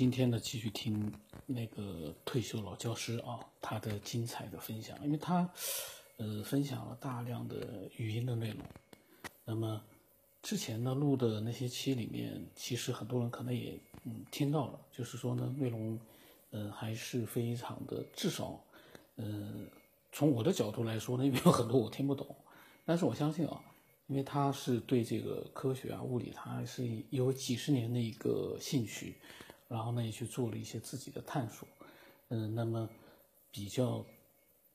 今天呢，继续听那个退休老教师啊，他的精彩的分享，因为他呃分享了大量的语音的内容。那么之前呢录的那些期里面，其实很多人可能也嗯听到了，就是说呢内容嗯还是非常的，至少嗯从我的角度来说呢，因为有很多我听不懂，但是我相信啊，因为他是对这个科学啊物理，他是有几十年的一个兴趣。然后呢，也去做了一些自己的探索，嗯，那么比较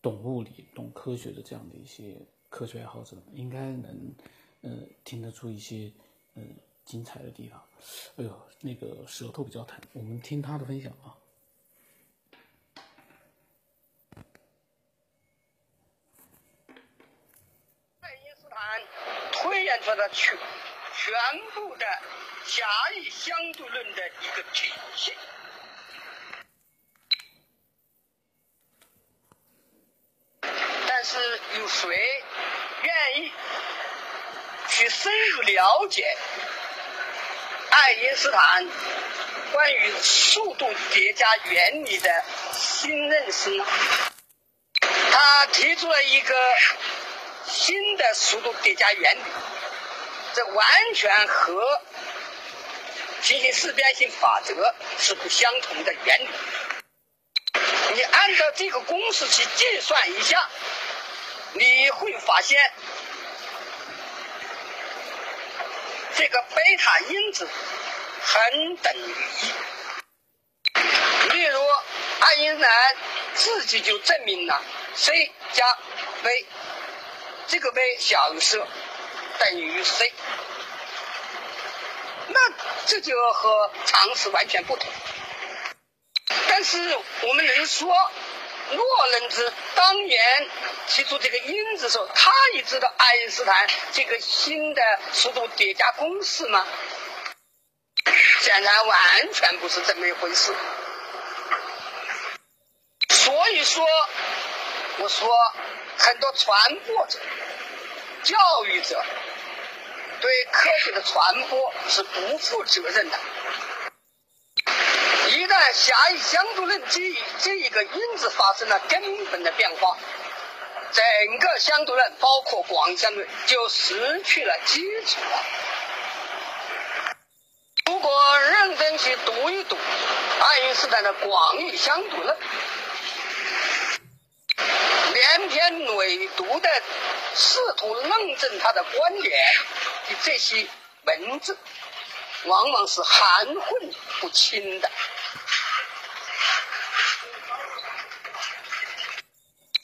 懂物理、懂科学的这样的一些科学爱好者，应该能，呃，听得出一些，嗯，精彩的地方。哎呦，那个舌头比较疼，我们听他的分享啊。爱因斯坦推演出的全全部的。狭义相对论的一个体系，但是有谁愿意去深入了解爱因斯坦关于速度叠加原理的新认识呢？他提出了一个新的速度叠加原理，这完全和。进行四边形法则是不相同的原理。你按照这个公式去计算一下，你会发现这个贝塔因子很等于一。例如，爱因斯坦自己就证明了 c 加 v，这个 v 小于十等于 c。那这就和常识完全不同。但是我们能说，洛伦兹当年提出这个因子的时候，他也知道爱因斯坦这个新的速度叠加公式吗？显然完全不是这么一回事。所以说，我说很多传播者、教育者。对科学的传播是不负责任的。一旦狭义相对论这这一个因子发生了根本的变化，整个相对论，包括广义相对论，就失去了基础了。如果认真去读一读爱因斯坦的广义相对论，连篇累牍的试图论证他的观点。这些文字往往是含混不清的，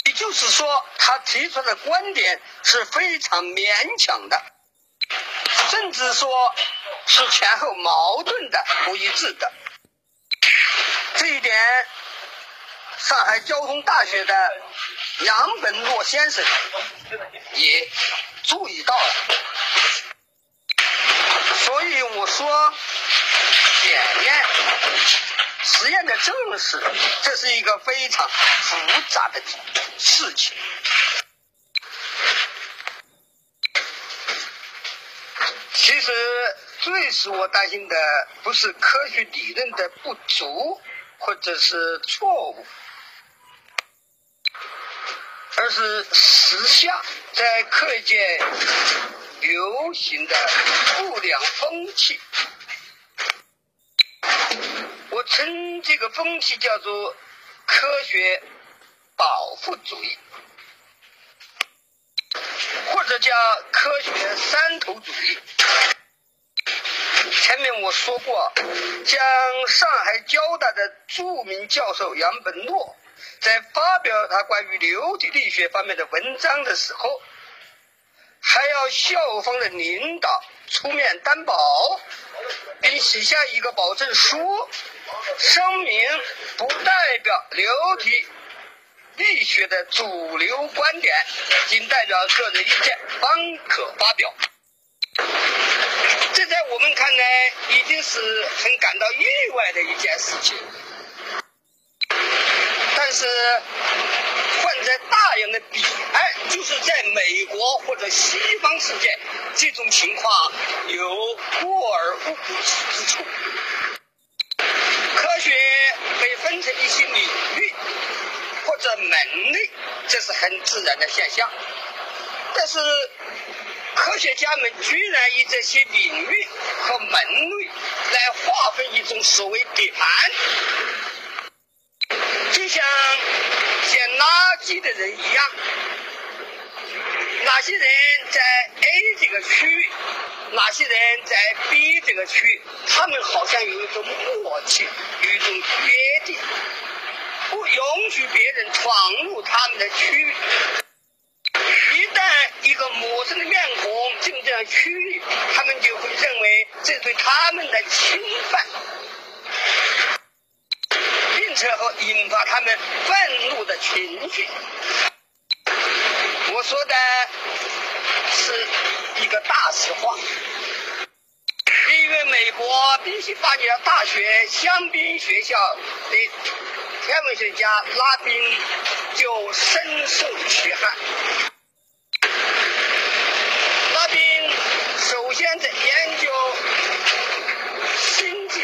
也就是说，他提出的观点是非常勉强的，甚至说是前后矛盾的、不一致的。这一点，上海交通大学的杨本洛先生也注意到了。所以我说，检验实验的证实，这是一个非常复杂的事情。其实最使我担心的，不是科学理论的不足或者是错误，而是时下在课界。流行的不良风气，我称这个风气叫做科学保护主义，或者叫科学三头主义。前面我说过，将上海交大的著名教授杨本诺在发表他关于流体力学方面的文章的时候。还要校方的领导出面担保，并写下一个保证书，声明不代表流体力学的主流观点，仅代表个人意见，方可发表。这在我们看来已经是很感到意外的一件事情，是放在大洋的彼岸就是在美国或者西方世界这种情况有过而无不及之处。科学被分成一些领域或者门类这是很自然的现象。但是科学家们居然以这些领域和门类来划分一种所谓底盘就像捡垃圾的人一样。哪些人在 A 这个区域，哪些人在 B 这个区域，他们好像有一种默契，有一种约定，不允许别人闯入他们的区域。一旦一个陌生的面孔进这个区域，他们就会认为这对他们的侵犯，并且会引发他们愤怒的情绪。我说的是一个大实话。因为美国宾夕法尼亚大学香槟学校的天文学家拉宾就深受其害。拉宾首先在研究星际，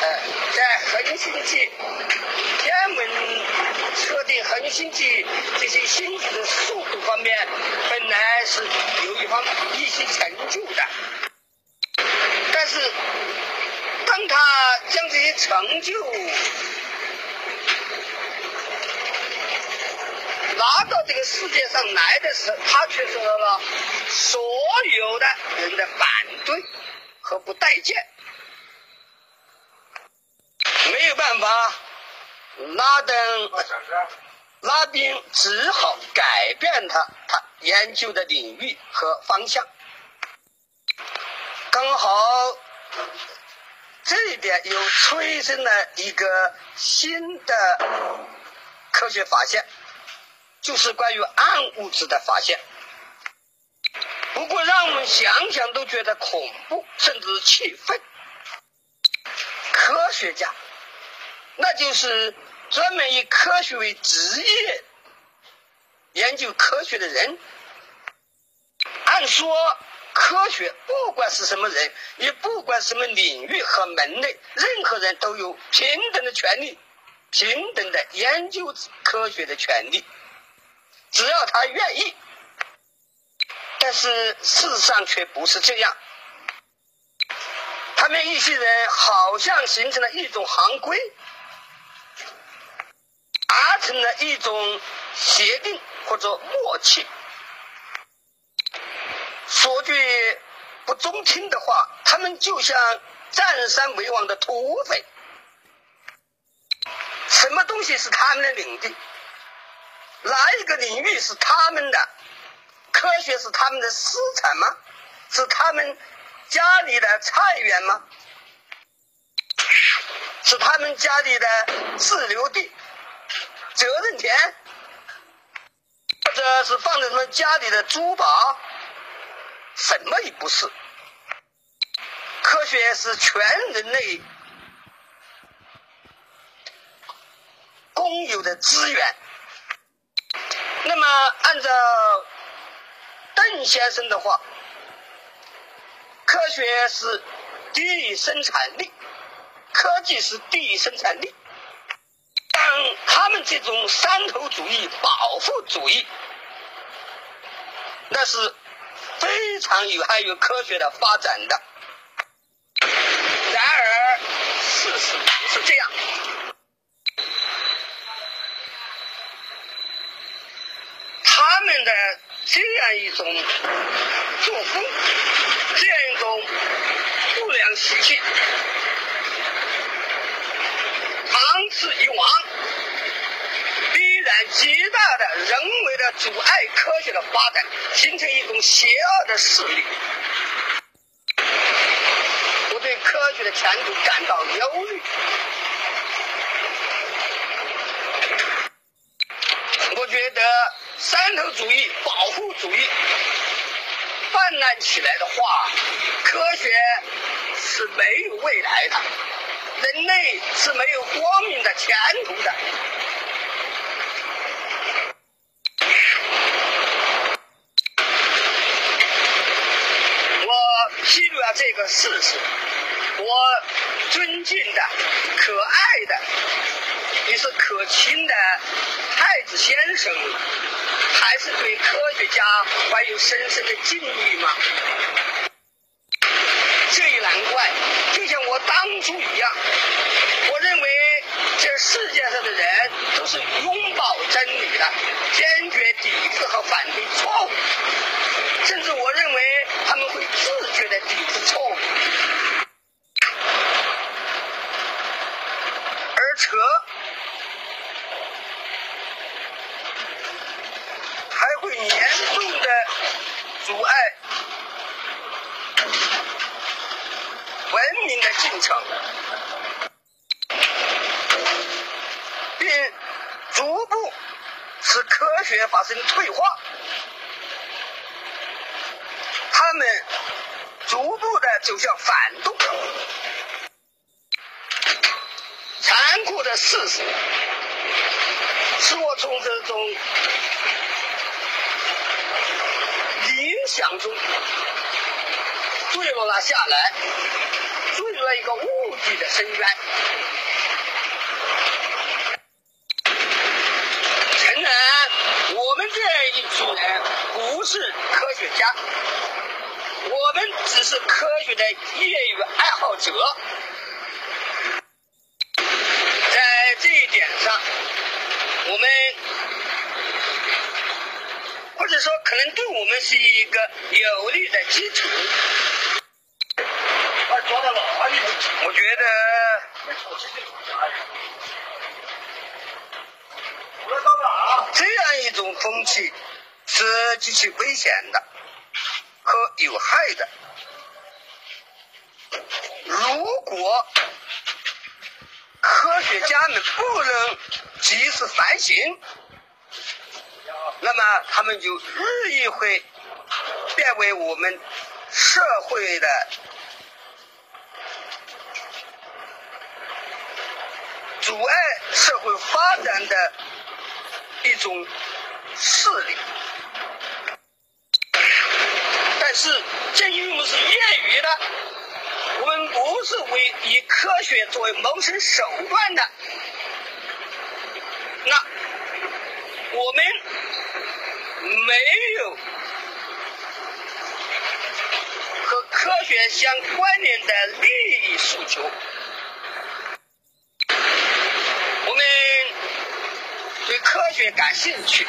呃，在恒星际天文测定恒星际这些星体的速度方面，本来是有一方一些成就的。但是，当他将这些成就拿到这个世界上来的时候，他却受到了所有的人的反对和不待见。没有办法，拉登、拉宾只好改变他他研究的领域和方向。刚好这一点又催生了一个新的科学发现，就是关于暗物质的发现。不过让我们想想都觉得恐怖，甚至气愤。科学家，那就是专门以科学为职业、研究科学的人。按说。科学不管是什么人，也不管什么领域和门类，任何人都有平等的权利，平等的研究科学的权利，只要他愿意。但是事实上却不是这样，他们一些人好像形成了一种行规，成了一种协定或者默契。说句不中听的话，他们就像占山为王的土匪。什么东西是他们的领地？哪一个领域是他们的？科学是他们的私产吗？是他们家里的菜园吗？是他们家里的自留地、责任田，或者是放在他们家里的珠宝？什么也不是，科学是全人类共有的资源。那么，按照邓先生的话，科学是第一生产力，科技是第一生产力。他们这种山头主义、保护主义，那是。非常有害于科学的发展的，然而事实是这样。他们的这样一种作风，这样一种不良习气，长此以往。极大的人为的阻碍科学的发展，形成一种邪恶的势力。我对科学的前途感到忧虑。我觉得三头主义、保护主义泛滥起来的话，科学是没有未来的，人类是没有光明的前途的。这个事实，我尊敬的、可爱的，也是可亲的太子先生，还是对科学家怀有深深的敬意吗？这也难怪，就像我当初一样，我认为这世界上的人都是拥抱真理的，坚决抵制和反对错误，会自觉的抵制错误，而车还会严重的阻碍。文明的进程，并逐步使科学发生退化。他们就叫反动。残酷的事实使我从这种影响中坠落了下来。坠入了一个无底的深渊。诚然，我们这一群人不是科学家，我们只是科学的业余爱好者。在这一点上，我们或者说可能对我们是一个有利的基础。我觉得这样一种风气是极其危险的和有害的。如果科学家们不能及时反省，那么他们就日益会变为我们社会的。阻碍社会发展的一种势力，但是正因为是业余的，我们不是为以科学作为谋生手段的，那我们没有和科学相关联的利益诉求。我们对科学感兴趣，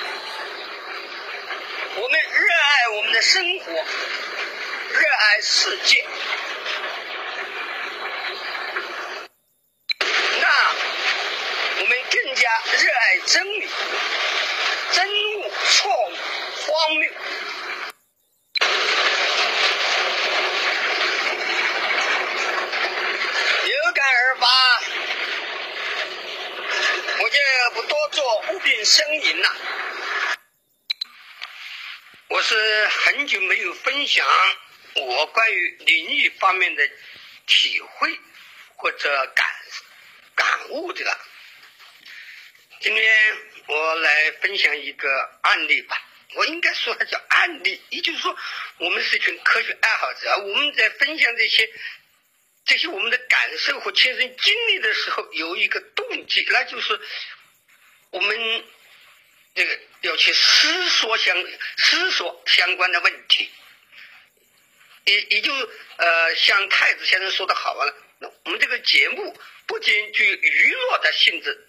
我们热生活，热爱世界。那我们更加热爱真理，真悟、错误、荒谬。有感而发。我就不多做无病呻吟了。是很久没有分享我关于灵异方面的体会或者感感悟的了。今天我来分享一个案例吧。我应该说它叫案例，也就是说，我们是一群科学爱好者，我们在分享这些。这些我们的感受和亲身经历的时候，有一个动机，那就是我们这个要去思索相思索相关的问题，也也就呃，像太子先生说的好了，那我们这个节目不仅具有娱乐的性质，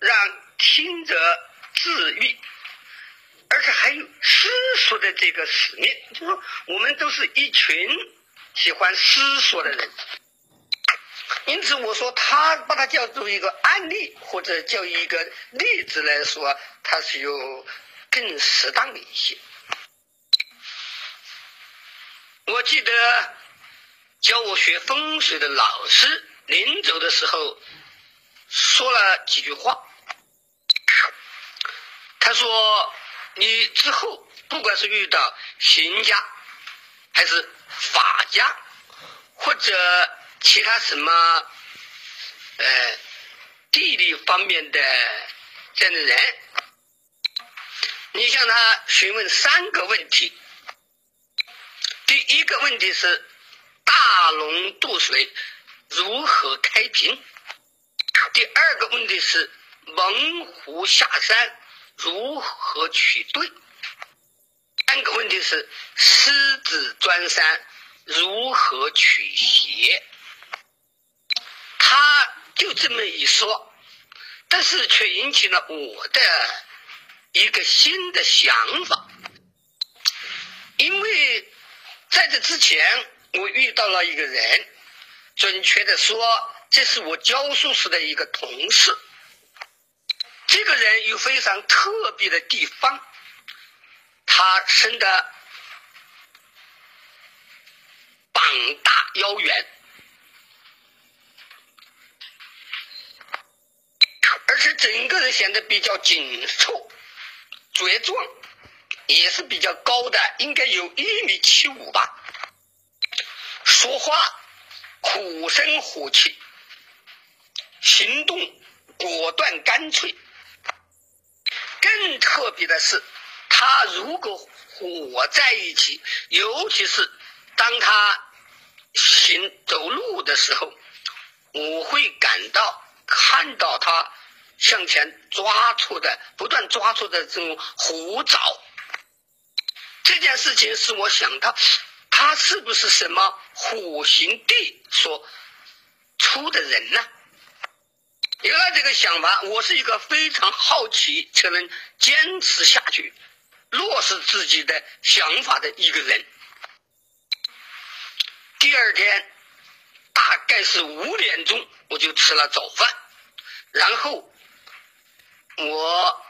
让听者治愈，而且还有思索的这个使命，就是说我们都是一群喜欢思索的人。因此，我说他把它叫做一个案例，或者叫一个例子来说，它是有更适当的一些。我记得教我学风水的老师临走的时候说了几句话。他说：“你之后不管是遇到行家，还是法家，或者……”其他什么，呃，地理方面的这样的人，你向他询问三个问题。第一个问题是：大龙渡水，如何开平？第二个问题是猛虎下山如何取对？三个问题是狮子钻山如何取邪？他就这么一说，但是却引起了我的一个新的想法，因为在这之前我遇到了一个人，准确的说，这是我教书时的一个同事。这个人有非常特别的地方，他生的膀大腰圆。而且整个人显得比较紧凑、茁壮，也是比较高的，应该有一米七五吧。说话虎声虎气，行动果断干脆。更特别的是，他如果和我在一起，尤其是当他行走路的时候，我会感到看到他。向前抓出的，不断抓出的这种虎爪，这件事情使我想到，他是不是什么虎形地所出的人呢？有了这个想法，我是一个非常好奇才能坚持下去、落实自己的想法的一个人。第二天大概是五点钟，我就吃了早饭，然后。我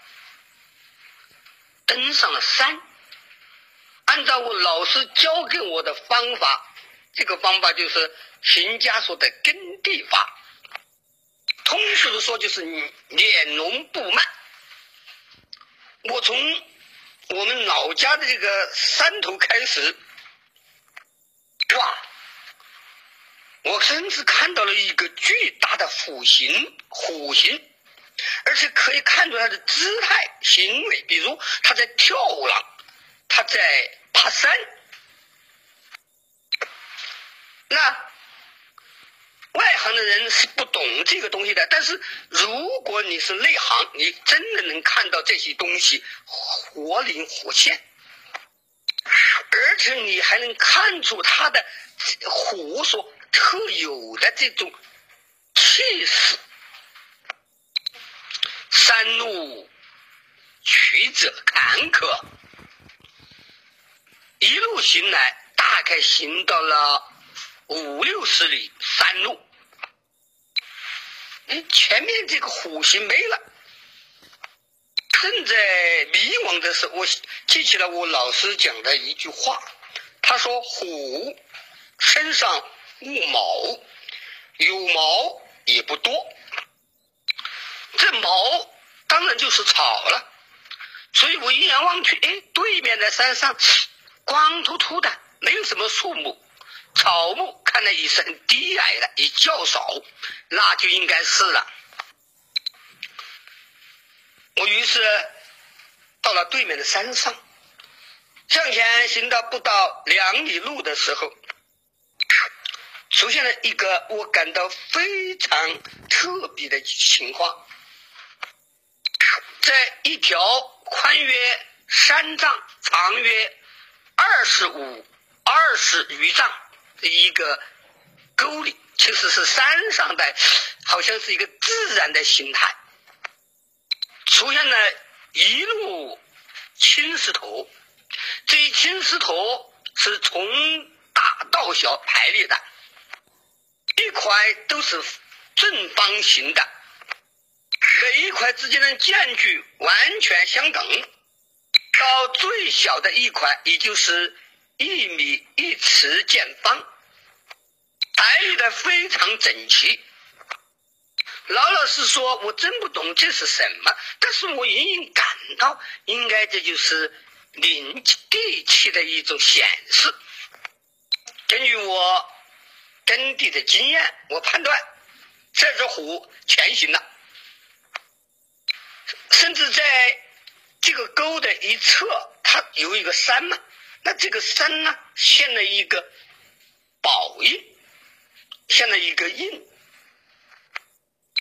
登上了山，按照我老师教给我的方法，这个方法就是邢家说的耕地法。通俗的说，就是撵龙步慢。我从我们老家的这个山头开始，哇！我甚至看到了一个巨大的虎形，虎形。而且可以看出他的姿态、行为，比如他在跳浪，他在爬山。那外行的人是不懂这个东西的，但是如果你是内行，你真的能看到这些东西活灵活现，而且你还能看出他的虎所特有的这种气势。山路曲折坎坷，一路行来，大概行到了五六十里山路。哎，前面这个虎形没了。正在迷惘的时候，我记起了我老师讲的一句话，他说：“虎身上无毛，有毛也不多。这毛。”当然就是草了，所以我一眼望去，哎，对面的山上光秃秃的，没有什么树木，草木看来也是很低矮的，也较少，那就应该是了。我于是到了对面的山上，向前行到不到两里路的时候，出现了一个我感到非常特别的情况。在一条宽约三丈、长约二十五、二十余丈的一个沟里，其实是山上的，好像是一个自然的形态，出现了一路青石头。这一青石头是从大到小排列的，一块都是正方形的。每一块之间的间距完全相等，到最小的一块，也就是一米一尺见方，排列的非常整齐。老老实说，我真不懂这是什么，但是我隐隐感到，应该这就是灵地气的一种显示。根据我耕地的经验，我判断这只虎前行了。甚至在这个沟的一侧，它有一个山嘛，那这个山呢，现了一个宝印，现了一个印，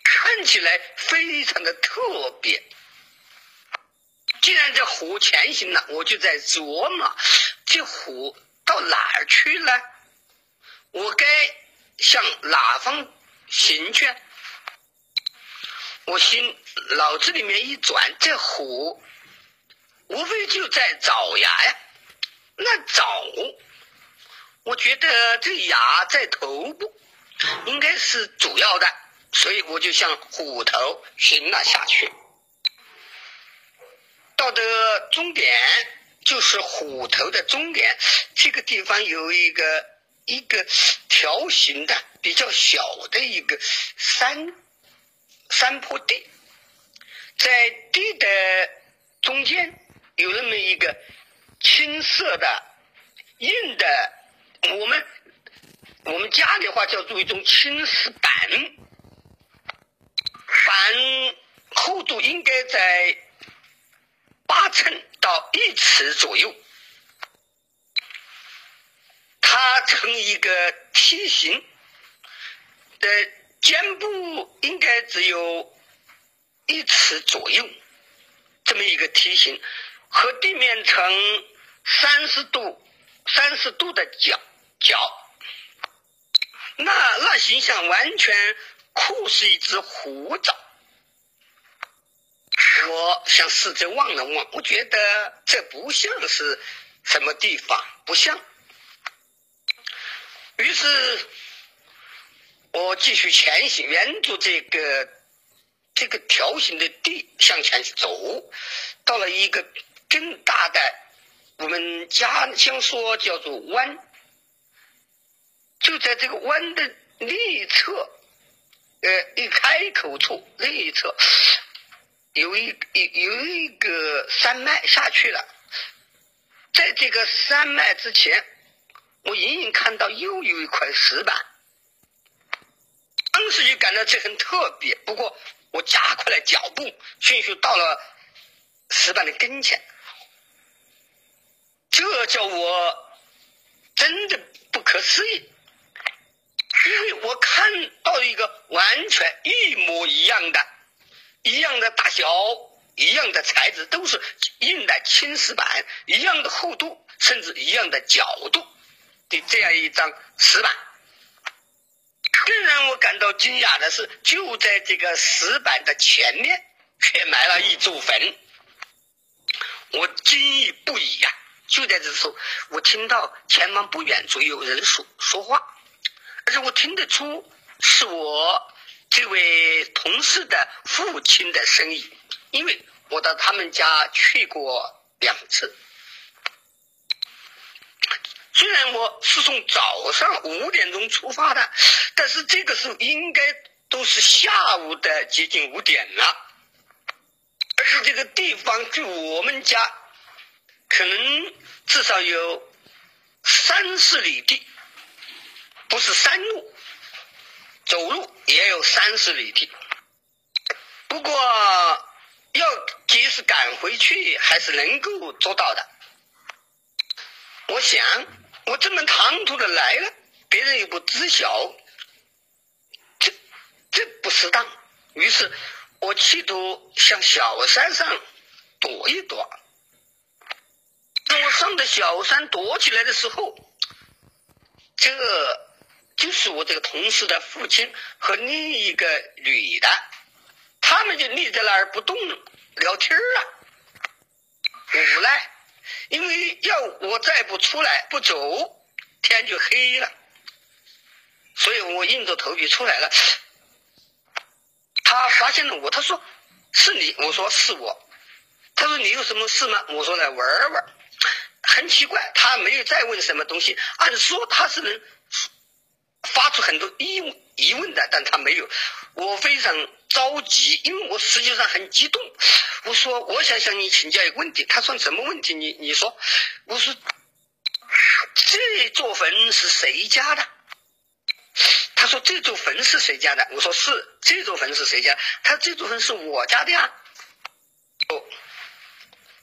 看起来非常的特别。既然这虎前行了，我就在琢磨，这虎到哪儿去了？我该向哪方行去？我心脑子里面一转，这虎无非就在爪牙呀。那爪，我觉得这牙在头部，应该是主要的，所以我就向虎头行了下去。到的终点就是虎头的终点，这个地方有一个一个条形的比较小的一个山山坡地，在地的中间有那么一个青色的硬的，我们我们家里话叫做一种青石板，板厚度应该在。八寸到一尺左右，它呈一个梯形的肩部应该只有一尺左右，这么一个梯形，和地面呈三十度、三十度的角角，那那形象完全酷似一只虎爪。我向四周望了望，我觉得这不像是什么地方，不像。于是，我继续前行，沿着这个这个条形的地向前走，到了一个更大的，我们家乡说叫做湾，就在这个湾的内侧，呃，一开口处另一侧。有一有有一个山脉下去了，在这个山脉之前，我隐隐看到又有一块石板，当时就感到这很特别。不过我加快了脚步，迅速到了石板的跟前，这叫我真的不可思议，因为我看到一个完全一模一样的。一样的大小，一样的材质，都是硬的青石板，一样的厚度，甚至一样的角度的这样一张石板。更让我感到惊讶的是，就在这个石板的前面，却埋了一座坟。我惊异不已呀！就在这时候，我听到前方不远处有人说说话，而且我听得出是我。这位同事的父亲的声音，因为我到他们家去过两次。虽然我是从早上五点钟出发的，但是这个时候应该都是下午的接近五点了。而且这个地方距我们家可能至少有三四里地，不是山路。走路也有三十里地，不过要及时赶回去还是能够做到的。我想，我这么唐突的来了，别人又不知晓，这这不适当。于是我企图向小山上躲一躲。当我上的小山躲起来的时候，这。就是我这个同事的父亲和另一个女的，他们就立在那儿不动聊天啊。无奈，因为要我再不出来不走，天就黑了，所以我硬着头皮出来了。他发现了我，他说：“是你？”我说：“是我。”他说：“你有什么事吗？”我说：“来玩玩。”很奇怪，他没有再问什么东西。按说他是能。发出很多疑疑问的，但他没有。我非常着急，因为我实际上很激动。我说：“我想向你请教一个问题。”他说：“什么问题？你你说。”我说：“这座坟是谁家的？”他说：“这座坟是谁家的？”我说：“是这座坟是谁家？”他这座坟是我家的呀。哦，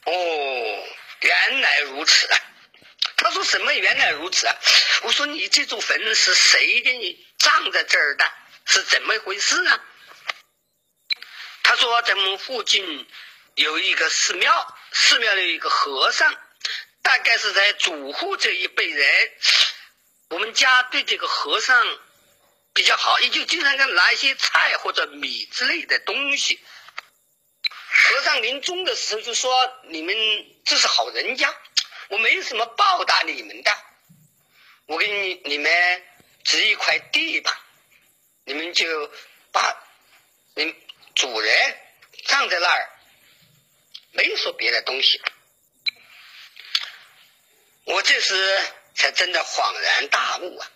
哦，原来如此啊！他说什么原来如此啊？我说你这座坟是谁给你葬在这儿的？是怎么回事啊？他说咱们附近有一个寺庙，寺庙里有一个和尚，大概是在祖父这一辈人，我们家对这个和尚比较好，也就经常给他拿一些菜或者米之类的东西。和尚临终的时候就说：“你们这是好人家，我没有什么报答你们的，我给你你们指一块地吧，你们就把你主人葬在那儿，没有说别的东西。”我这时才真的恍然大悟啊！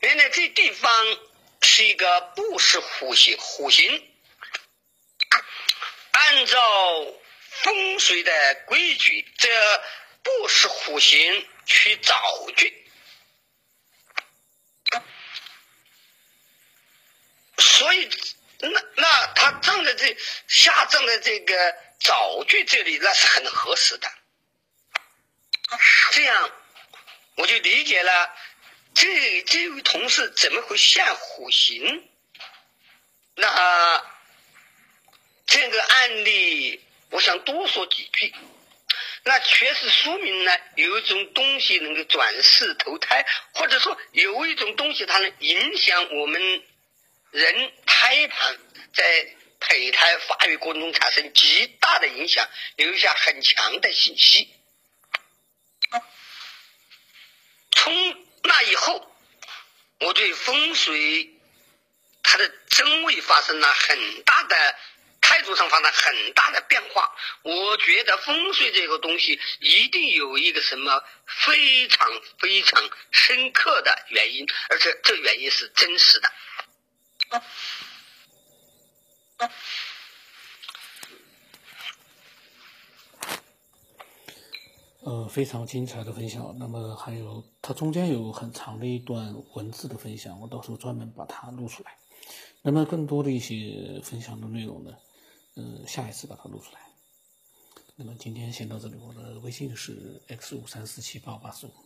原来这地方是一个不是虎形虎形。按照风水的规矩，这不是虎形去找去，所以那那他葬在这下葬在这个早具这里，那是很合适的。这样我就理解了，这这位同事怎么会现虎形？那。这个案例，我想多说几句。那确实说明呢，有一种东西能够转世投胎，或者说有一种东西它能影响我们人胎盘在胚胎发育过程中产生极大的影响，留下很强的信息。从那以后，我对风水它的真伪发生了很大的。态度上发生很大的变化，我觉得风水这个东西一定有一个什么非常非常深刻的原因，而且这原因是真实的。呃，非常精彩的分享。那么还有，它中间有很长的一段文字的分享，我到时候专门把它录出来。那么更多的一些分享的内容呢？嗯，下一次把它录出来。那么今天先到这里，我的微信是 x 五三四七八八四五。